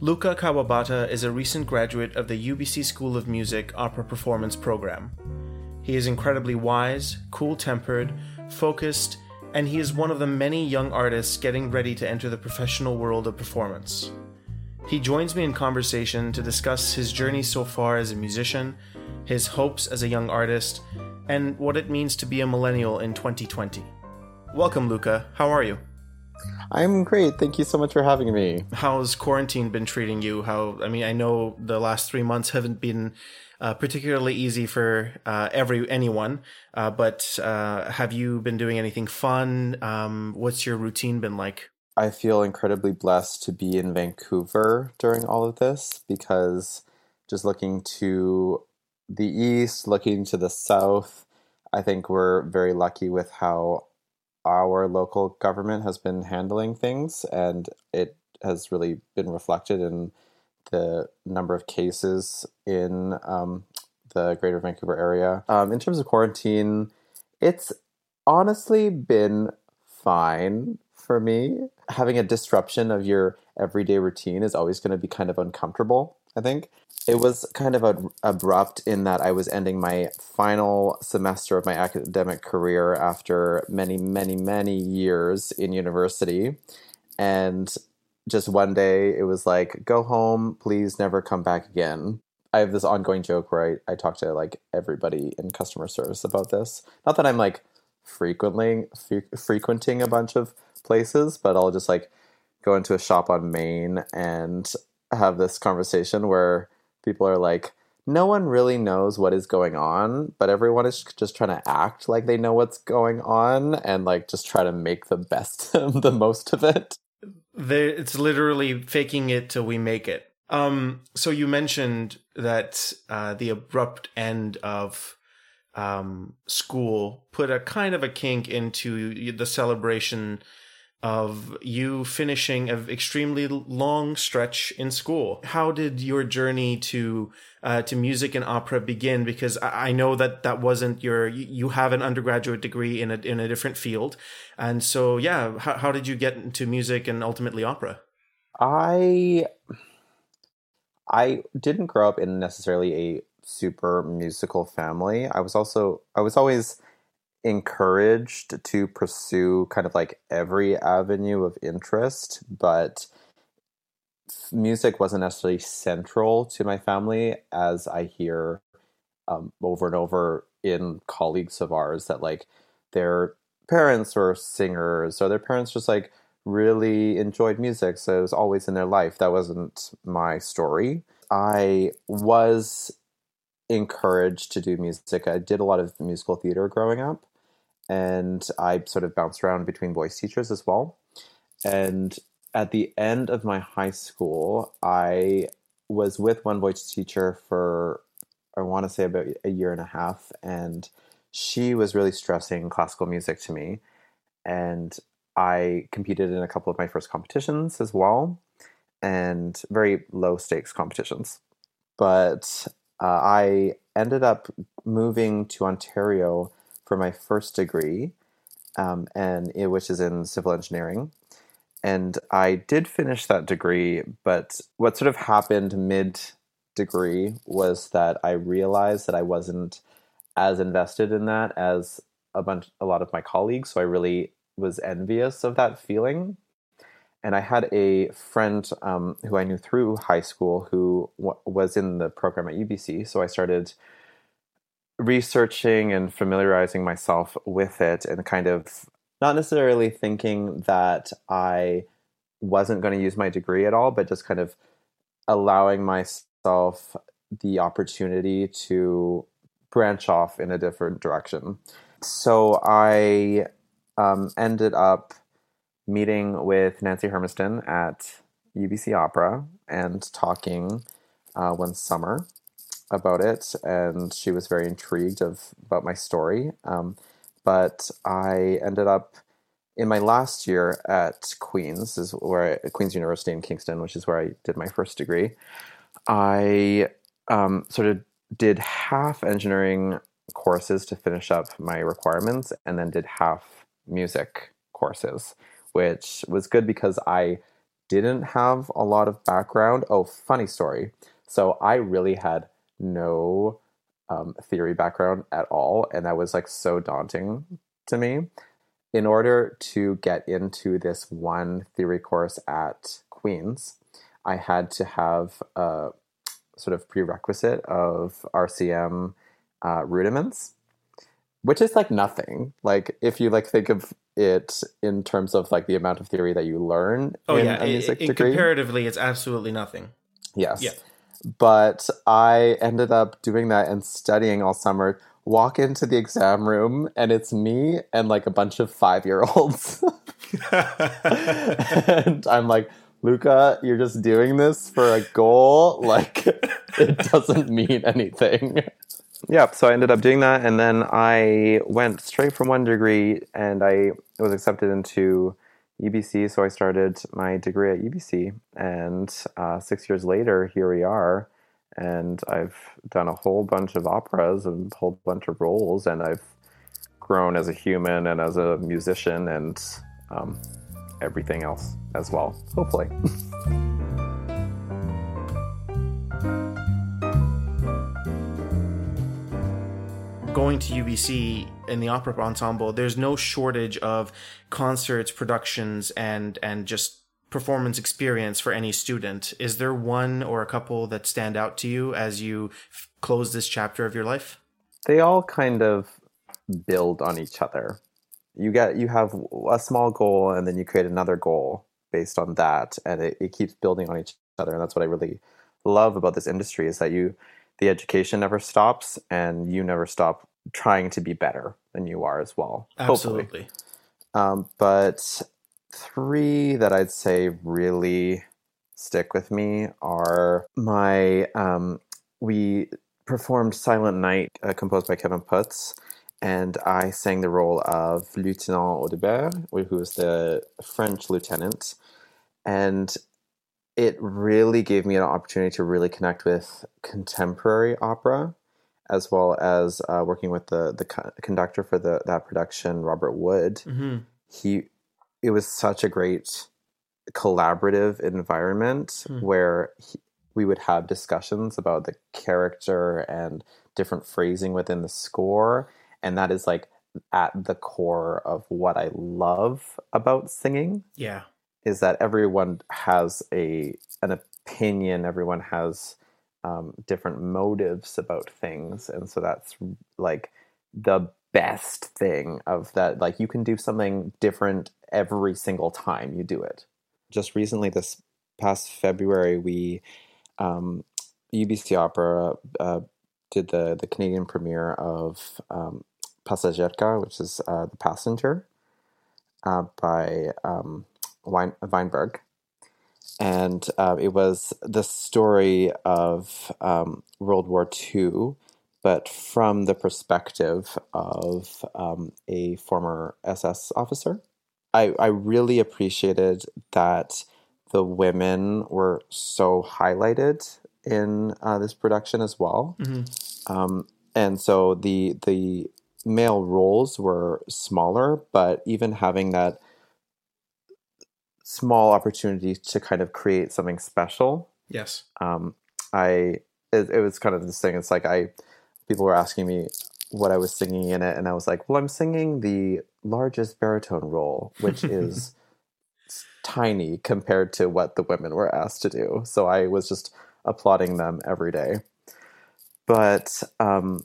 Luca Kawabata is a recent graduate of the UBC School of Music Opera Performance program. He is incredibly wise, cool tempered, focused, and he is one of the many young artists getting ready to enter the professional world of performance. He joins me in conversation to discuss his journey so far as a musician, his hopes as a young artist, and what it means to be a millennial in 2020. Welcome, Luca. How are you? I'm great. Thank you so much for having me. How's quarantine been treating you? How, I mean, I know the last three months haven't been uh, particularly easy for uh, every anyone. Uh, but uh, have you been doing anything fun? Um, what's your routine been like? I feel incredibly blessed to be in Vancouver during all of this because just looking to the east, looking to the south, I think we're very lucky with how our local government has been handling things, and it has really been reflected in the number of cases in um, the greater Vancouver area. Um, in terms of quarantine, it's honestly been fine for me. Having a disruption of your everyday routine is always going to be kind of uncomfortable, I think. It was kind of a, abrupt in that I was ending my final semester of my academic career after many, many, many years in university. And just one day it was like, go home, please never come back again. I have this ongoing joke where I, I talk to like everybody in customer service about this. Not that I'm like frequently fre- frequenting a bunch of places, but I'll just like go into a shop on Main and have this conversation where people are like, no one really knows what is going on, but everyone is just trying to act like they know what's going on and like just try to make the best, the most of it it's literally faking it till we make it. Um, so you mentioned that uh, the abrupt end of um, school put a kind of a kink into the celebration of you finishing an extremely long stretch in school. How did your journey to uh, to music and opera begin? Because I, know that that wasn't your you have an undergraduate degree in a in a different field, and so yeah, how, how did you get into music and ultimately opera? I I didn't grow up in necessarily a super musical family. I was also I was always encouraged to pursue kind of like every avenue of interest, but music wasn't necessarily central to my family as I hear um, over and over in colleagues of ours that like their parents were singers or their parents just like really enjoyed music so it was always in their life. That wasn't my story. I was encouraged to do music. I did a lot of musical theater growing up and I sort of bounced around between voice teachers as well. And at the end of my high school, I was with one voice teacher for I want to say about a year and a half, and she was really stressing classical music to me. And I competed in a couple of my first competitions as well, and very low stakes competitions. But uh, I ended up moving to Ontario for my first degree, um, and it, which is in civil engineering. And I did finish that degree, but what sort of happened mid degree was that I realized that I wasn't as invested in that as a bunch, a lot of my colleagues. So I really was envious of that feeling. And I had a friend um, who I knew through high school who w- was in the program at UBC. So I started researching and familiarizing myself with it and kind of not necessarily thinking that I wasn't going to use my degree at all, but just kind of allowing myself the opportunity to branch off in a different direction. So I um, ended up meeting with Nancy Hermiston at UBC Opera and talking uh, one summer about it, and she was very intrigued of about my story. Um, but I ended up in my last year at Queens, is where I, Queens University in Kingston, which is where I did my first degree. I um, sort of did half engineering courses to finish up my requirements, and then did half music courses, which was good because I didn't have a lot of background. Oh, funny story. So I really had no um, theory background at all, and that was like so daunting to me. In order to get into this one theory course at Queen's, I had to have a sort of prerequisite of RCM uh, rudiments, which is like nothing. Like if you like think of it in terms of like the amount of theory that you learn Oh in yeah, a music it, it, degree. comparatively, it's absolutely nothing. Yes. Yeah. But I ended up doing that and studying all summer. Walk into the exam room and it's me and like a bunch of five year olds. and I'm like, Luca, you're just doing this for a goal. Like, it doesn't mean anything. Yeah, so I ended up doing that. And then I went straight from one degree and I was accepted into UBC, so I started my degree at UBC, and uh, six years later, here we are, and I've done a whole bunch of operas and a whole bunch of roles, and I've grown as a human and as a musician and um, everything else as well. Hopefully, Going to UBC in the opera ensemble, there's no shortage of concerts, productions, and and just performance experience for any student. Is there one or a couple that stand out to you as you f- close this chapter of your life? they all kind of build on each other. You get you have a small goal, and then you create another goal based on that, and it, it keeps building on each other. And that's what I really love about this industry is that you the education never stops, and you never stop trying to be better than you are as well. Absolutely. Um, but three that I'd say really stick with me are my um, we performed Silent Night, uh, composed by Kevin Puts, and I sang the role of Lieutenant Audebert, who was the French lieutenant, and it really gave me an opportunity to really connect with contemporary opera as well as uh, working with the the co- conductor for the that production Robert Wood hmm he it was such a great collaborative environment Hmm. where he, we would have discussions about the character and different phrasing within the score and that is like at the core of what I love about singing Yeah. Is that everyone has a an opinion everyone has um, different motives about things and so that's like the best thing of that like you can do something different every single time you do it. Just recently this past february we um, ubc opera uh, did the the canadian premiere of um, which is uh, the passenger uh, by um, Wein- Weinberg. And uh, it was the story of um, World War II, but from the perspective of um, a former SS officer. I, I really appreciated that the women were so highlighted in uh, this production as well. hmm Um, and so the the male roles were smaller, but even having that small opportunity to kind of create something special, Yes. um, I it, it was kind of this thing. It's like I people were asking me what I was singing in it, and I was like, well, I'm singing the largest baritone role, which is tiny compared to what the women were asked to do. So I was just applauding them every day. But um,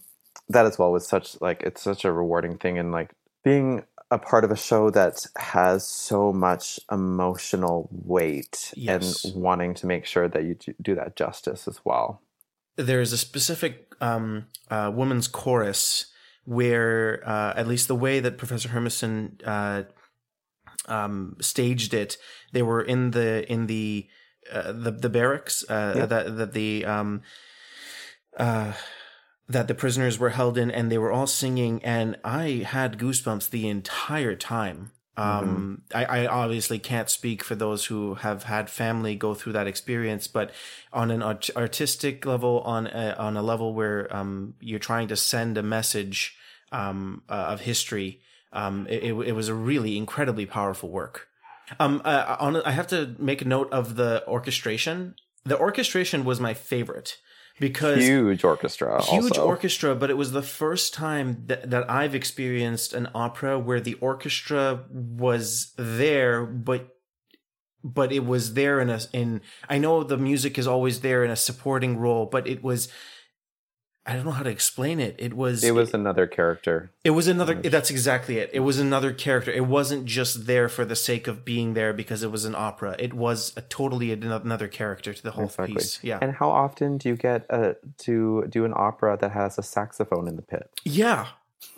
that as well was such like it's such a rewarding thing, and like being a part of a show that has so much emotional weight Yes. and wanting to make sure that you do- that justice as well. there's a specific um, uh, woman's chorus where, uh, at least the way that Professor Hermiston uh, um, staged it, they were in the in the uh, the the barracks uh, Yeah. that that the um, uh, that the prisoners were held in, and they were all singing, and I had goosebumps the entire time. Um, I, I obviously can't speak for those who have had family go through that experience, but on an art- artistic level, on a, on a level where um, you're trying to send a message um, uh, of history, um, it, it, it was a really incredibly powerful work. Um, uh, on, I have to make a note of the orchestration. The orchestration was my favorite because huge orchestra, huge also. orchestra. But it was the first time that, that I've experienced an opera where the orchestra was there, but but it was there in a in. I know the music is always there in a supporting role, but it was. I don't know how to explain it. It was. It was another character. It was another. That's exactly it. It was another character. It wasn't just there for the sake of being there because it was an opera. It was a totally another character to the whole Exactly. piece. Yeah. And how often do you get uh, to do an opera that has a saxophone in the pit? yeah.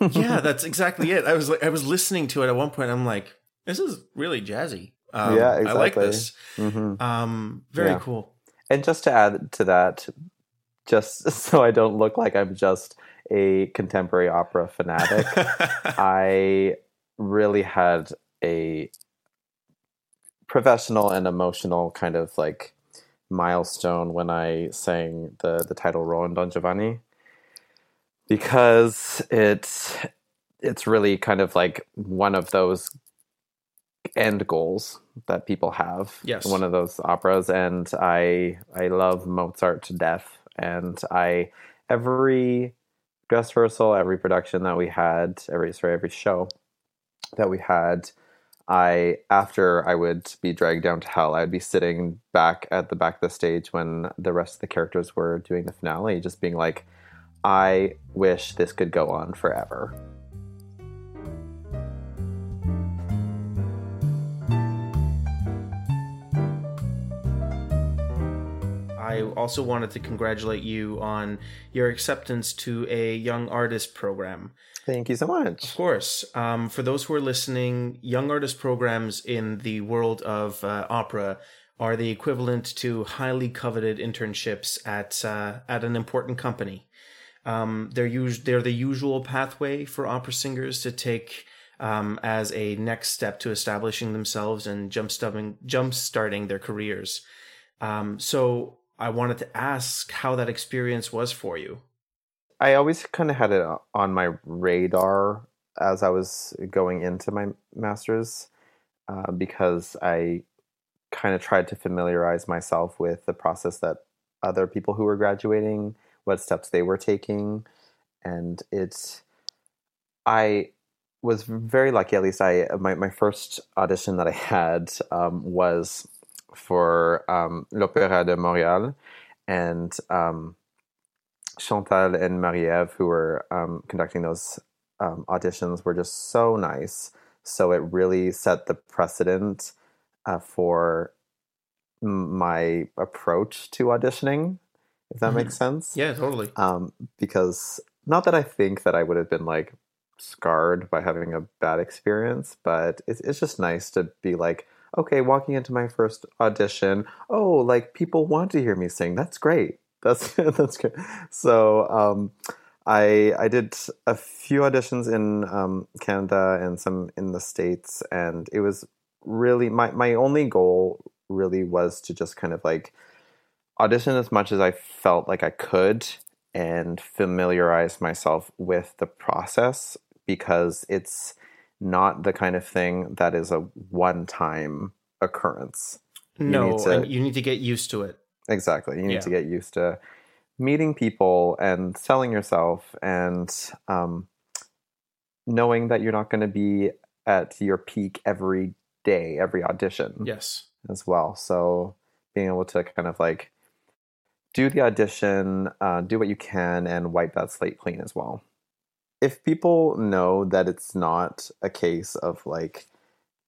Yeah. That's exactly it. I was like, I was listening to it at one point. I'm like, this is really jazzy. Um, Yeah, I like exactly. this. hmm Um, very Yeah. cool. And just to add to that, just so I don't look like I'm just a contemporary opera fanatic, I really had a professional and emotional kind of like milestone when I sang the the title role in Don Giovanni. Because it's it's really kind of like one of those end goals that people have. Yes. one of those operas. And i i love mozart to death and i every dress rehearsal every production that we had every sorry every show that we had i after i would be dragged down to hell i'd be sitting back at the back of the stage when the rest of the characters were doing the finale just being like i wish this could go on forever I also wanted to congratulate you on your acceptance to a young artist program. thank you so much Of course. Um, for those who are listening, young artist programs in the world of uh, opera are the equivalent to highly coveted internships at uh, at an important company. Um, they're us- they're the usual pathway for opera singers to take um, as a next step to establishing themselves and jump starting their careers. Um, so I wanted to ask how that experience was for you. I always kind of had it on my radar as I was going into my master's uh, because I kind of tried to familiarize myself with the process that other people who were graduating, what steps they were taking, and it's I was very lucky. At least I my my first audition that I had um, was for um, l'Opéra de Montréal, and um, Chantal and Marie-Ève, who were um, conducting those um, auditions, were just so nice. So it really set the precedent uh, for my approach to auditioning, if that Mhm. makes sense. Yeah, totally. Um, because not that I think that I would have been like scarred by having a bad experience, but it's it's just nice to be like, okay, walking into my first audition, oh, like people want to hear me sing. That's great. That's that's good. So um, I I did a few auditions in um, Canada and some in the states, and it was really my my only goal really was to just kind of like audition as much as I felt like I could and familiarize myself with the process because it's not the kind of thing that is a one time occurrence. No, need to- you need to get used to it. Exactly. You need Yeah. to get used to meeting people and selling yourself and um, knowing that you're not going to be at your peak every day, every audition Yes. as well. So being able to kind of like do the audition, uh, do what you can, and wipe that slate clean as well. If people know that it's not a case of like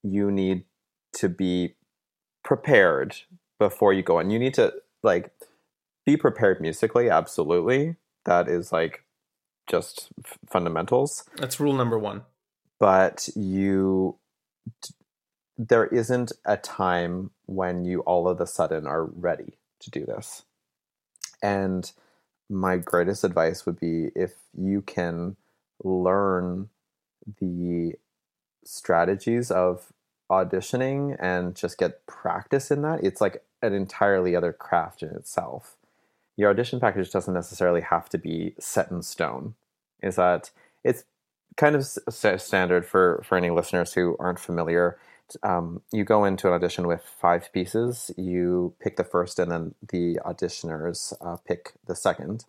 you need to be prepared before you go in, you need to like be prepared musically. Absolutely, that is like just f- fundamentals That's rule number one. but you there isn't a time when you all of a sudden are ready to do this and my greatest advice would be if you can learn the strategies of auditioning and just get practice in that it's like an entirely other craft in itself your audition package doesn't necessarily have to be set in stone is that it's kind of standard for for any listeners who aren't familiar um, you go into an audition with five pieces. You pick the first, and then the auditioners uh, pick the second,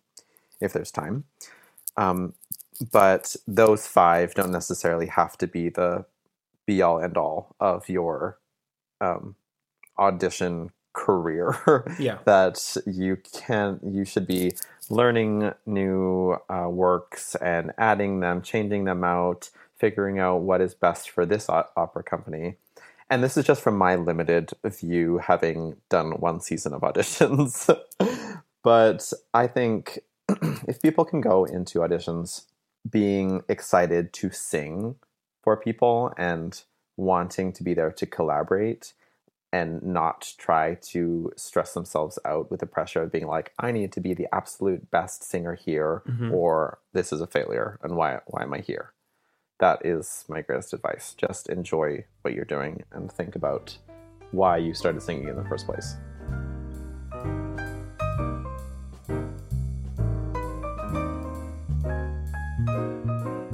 if there's time. Um, but those five don't necessarily have to be the be all end all of your um, audition career. Yeah. that you can you should be learning new uh, works and adding them, changing them out, figuring out what is best for this opera company. And this is just from my limited view, having done one season of auditions. but I think if people can go into auditions being excited to sing for people and wanting to be there to collaborate and not try to stress themselves out with the pressure of being like I need to be the absolute best singer here Mhm. or this is a failure and why why am I here? That is my greatest advice. Just enjoy what you're doing and think about why you started singing in the first place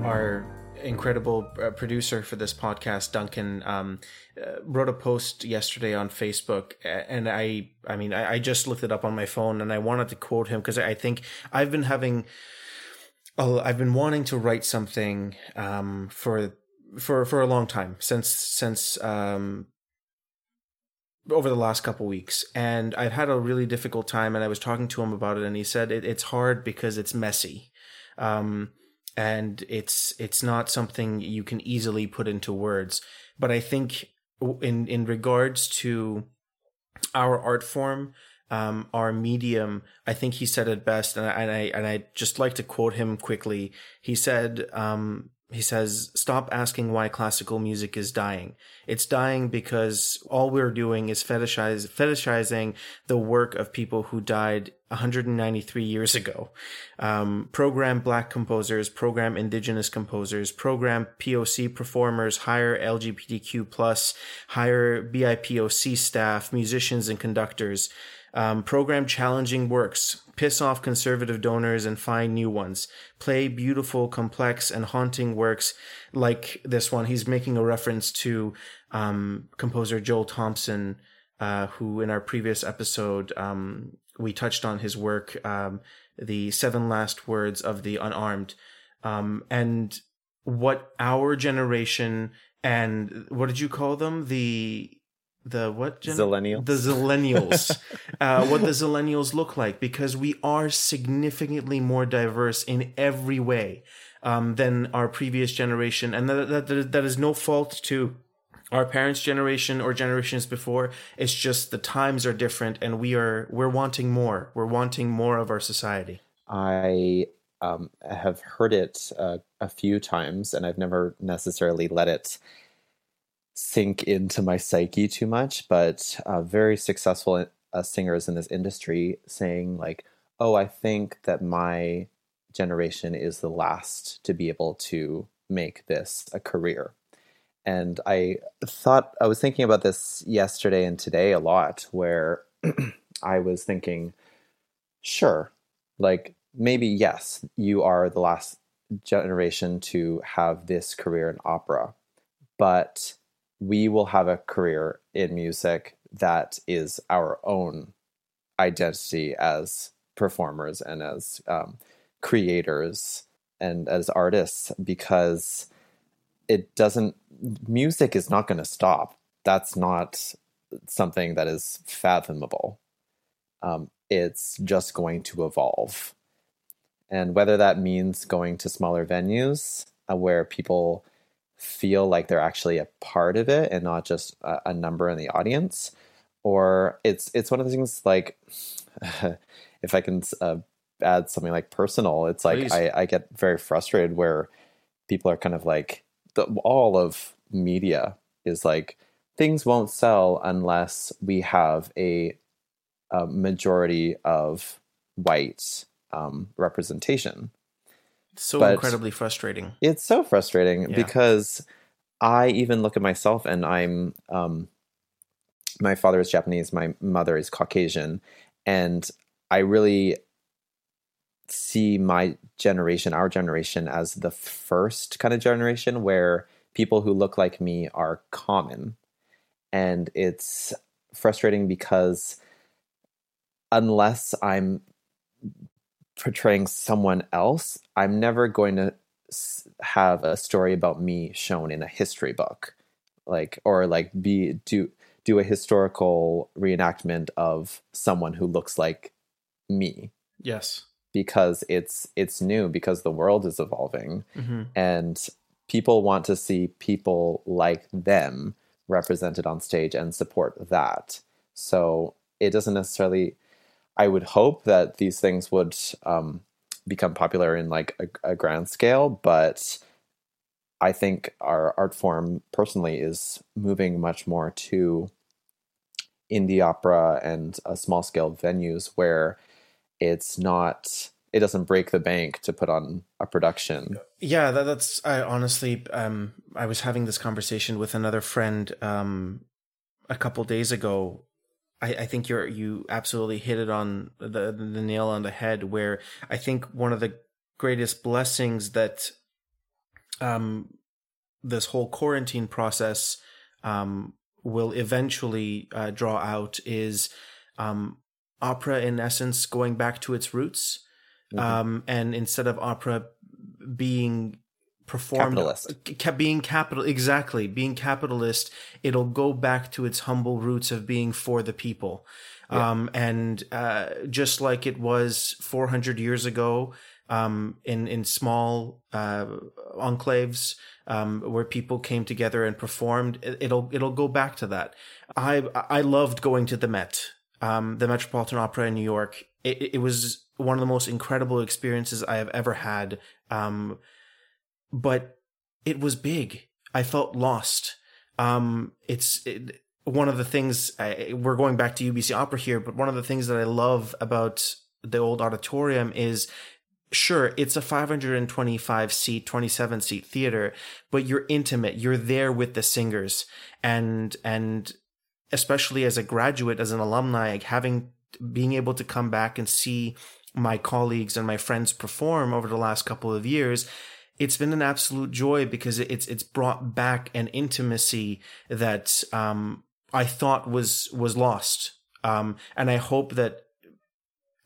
our incredible uh, producer for this podcast, Duncan, um, uh, wrote a post yesterday on Facebook, and I, I mean, I, I just looked it up on my phone, and I wanted to quote him because I think I've been having, oh, I've been wanting to write something um, for for for a long time since since um, over the last couple weeks. And i've had a really difficult time and i was talking to him about it and he said it, it's hard because it's messy. Um, and it's it's not something you can easily put into words. But i think in in regards to our art form um, our medium i think he said it best and I, and I and i just like to quote him quickly. He said um, he says stop asking why classical music is dying it's dying because all we're doing is fetishize, fetishizing the work of people who died 193 years ago. Um, program black composers, program indigenous composers, program POC performers, hire LGBTQ plus, hire BIPOC staff, musicians and conductors. Um, program challenging works, piss off conservative donors and find new ones. Play beautiful, complex, and haunting works like this one. He's making a reference to um, composer Joel Thompson, uh, who in our previous episode um, we touched on his work, um, the seven last words of the unarmed, um, and what our generation and what did you call them the the what gen- Zillennials. the zillennials. Uh, what the zillennials look like because we are significantly more diverse in every way um, than our previous generation. And that, that, that, is no fault to our parents generation or generations before. It's just the times are different and we are we're wanting more. We're wanting more of our society. I um, have heard it uh, a few times, and I've never necessarily let it sink into my psyche too much. But uh, very successful uh, singers in this industry saying, like, "Oh, I think that my generation is the last to be able to make this a career." And I thought I was thinking about this yesterday and today a lot, where I was thinking, sure, like maybe yes, you are the last generation to have this career in opera, but we will have a career in music that is our own identity as performers and as um, creators and as artists because it doesn't music is not going to stop. That's not something that is fathomable. Um, it's just going to evolve. And whether that means going to smaller venues uh, where people feel like they're actually a part of it and not just a, a number in the audience or it's it's one of the things like if i can uh, add something like personal it's like Please. I, I get very frustrated where people are kind of like the, all of media is like things won't sell unless we have a, a majority of white um, representation so But- incredibly frustrating it's so frustrating Yeah. because I even look at myself and I'm um my father is Japanese, my mother is Caucasian, and I really see my generation, our generation, as the first kind of generation where people who look like me are common. and it's frustrating because unless I'm portraying someone else, I'm never going to have a story about me shown in a history book, like or like be do do a historical reenactment of someone who looks like me. Yes, because it's it's new because the world is evolving, mm-hmm. and people want to see people like them represented on stage and support that. So it doesn't necessarily. I would hope that these things would um, become popular in like a, a grand scale, but I think our art form personally is moving much more to indie opera and a small scale venues where it's not it doesn't break the bank to put on a production. Yeah, that, that's I honestly um I was having this conversation with another friend um a couple days ago. I, I think you're you absolutely hit it on the the nail on the head where I think one of the greatest blessings that um this whole quarantine process um will eventually uh, draw out is um opera in essence going back to its roots Mm-hmm. Um, and instead of opera being performed capitalist. being capital exactly being capitalist it'll go back to its humble roots of being for the people yeah. um, and uh, just like it was 400 years ago um, in in small uh, enclaves um, where people came together and performed it'll it'll go back to that i i loved going to the met um, the metropolitan opera in new york it, it was one of the most incredible experiences I have ever had. Um, but it was big. I felt lost. Um, it's it, one of the things I, we're going back to UBC Opera here, but one of the things that I love about the old auditorium is sure it's a 525 seat 27 seat theater but you're intimate you're there with the singers and and especially as a graduate as an alumni having being able to come back and see my colleagues and my friends perform over the last couple of years, it's been an absolute joy because it's it's brought back an intimacy that um, I thought was was lost. Um, and I hope that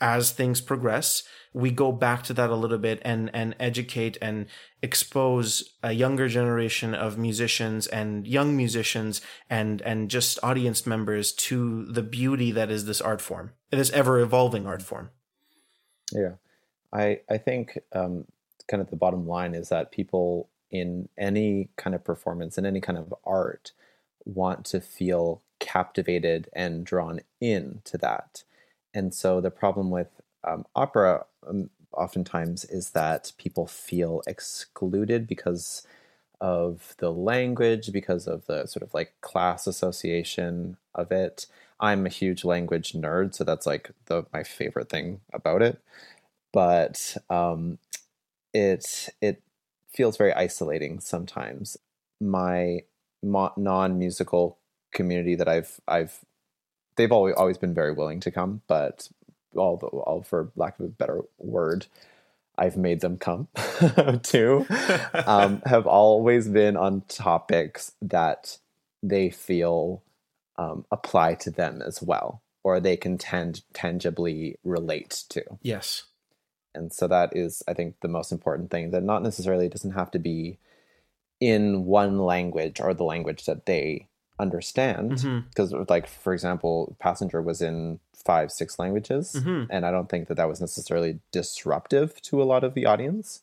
as things progress, we go back to that a little bit and and educate and expose a younger generation of musicians and young musicians and and just audience members to the beauty that is this art form, this ever evolving art form. Yeah, I I think um, kind of the bottom line is that people in any kind of performance in any kind of art want to feel captivated and drawn in to that. And so the problem with um, opera um, oftentimes is that people feel excluded because of the language, because of the sort of like class association of it. I'm a huge language nerd, so that's like the my favorite thing about it. But um, it it feels very isolating sometimes. My mo- non musical community that I've I've they've always always been very willing to come, but all, the, all for lack of a better word, I've made them come too. um, have always been on topics that they feel um, apply to them as well, or they can tend tangibly relate to. Yes. And so that is, I think, the most important thing. That not necessarily doesn't have to be in one language or the language that they understand. Because, mm-hmm. like for example, Passenger was in five, six languages, mm-hmm. and I don't think that that was necessarily disruptive to a lot of the audience.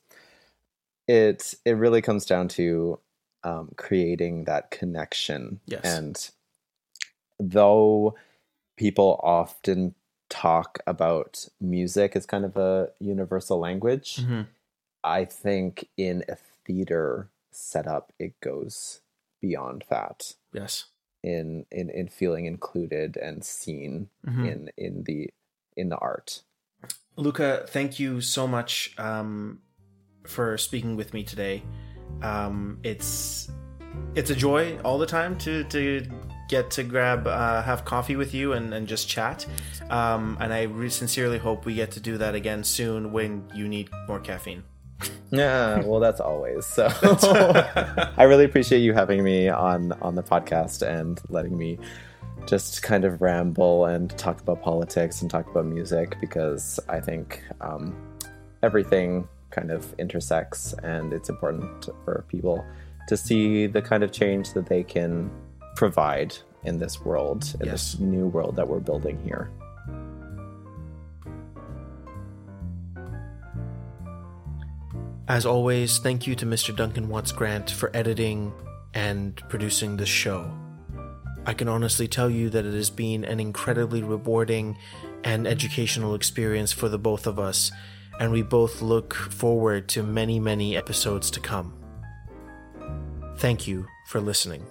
It it really comes down to um, creating that connection, yes. and though people often talk about music as kind of a universal language, mm-hmm. I think in a theater setup, it goes beyond that. Yes. In in in feeling included and seen mm-hmm. in in the in the art. Luca, thank you so much um, for speaking with me today. Um, it's it's a joy all the time to to get to grab uh, have coffee with you and, and just chat. Um, and I really sincerely hope we get to do that again soon when you need more caffeine. Yeah, well, that's always so. I really appreciate you having me on on the podcast and letting me just kind of ramble and talk about politics and talk about music because I think um, everything kind of intersects and it's important for people to see the kind of change that they can provide in this world, in Yes. this new world that we're building here. As always, thank you to Mr. Duncan Watts Grant for editing and producing this show. I can honestly tell you that it has been an incredibly rewarding and educational experience for the both of us, and we both look forward to many, many episodes to come. Thank you for listening.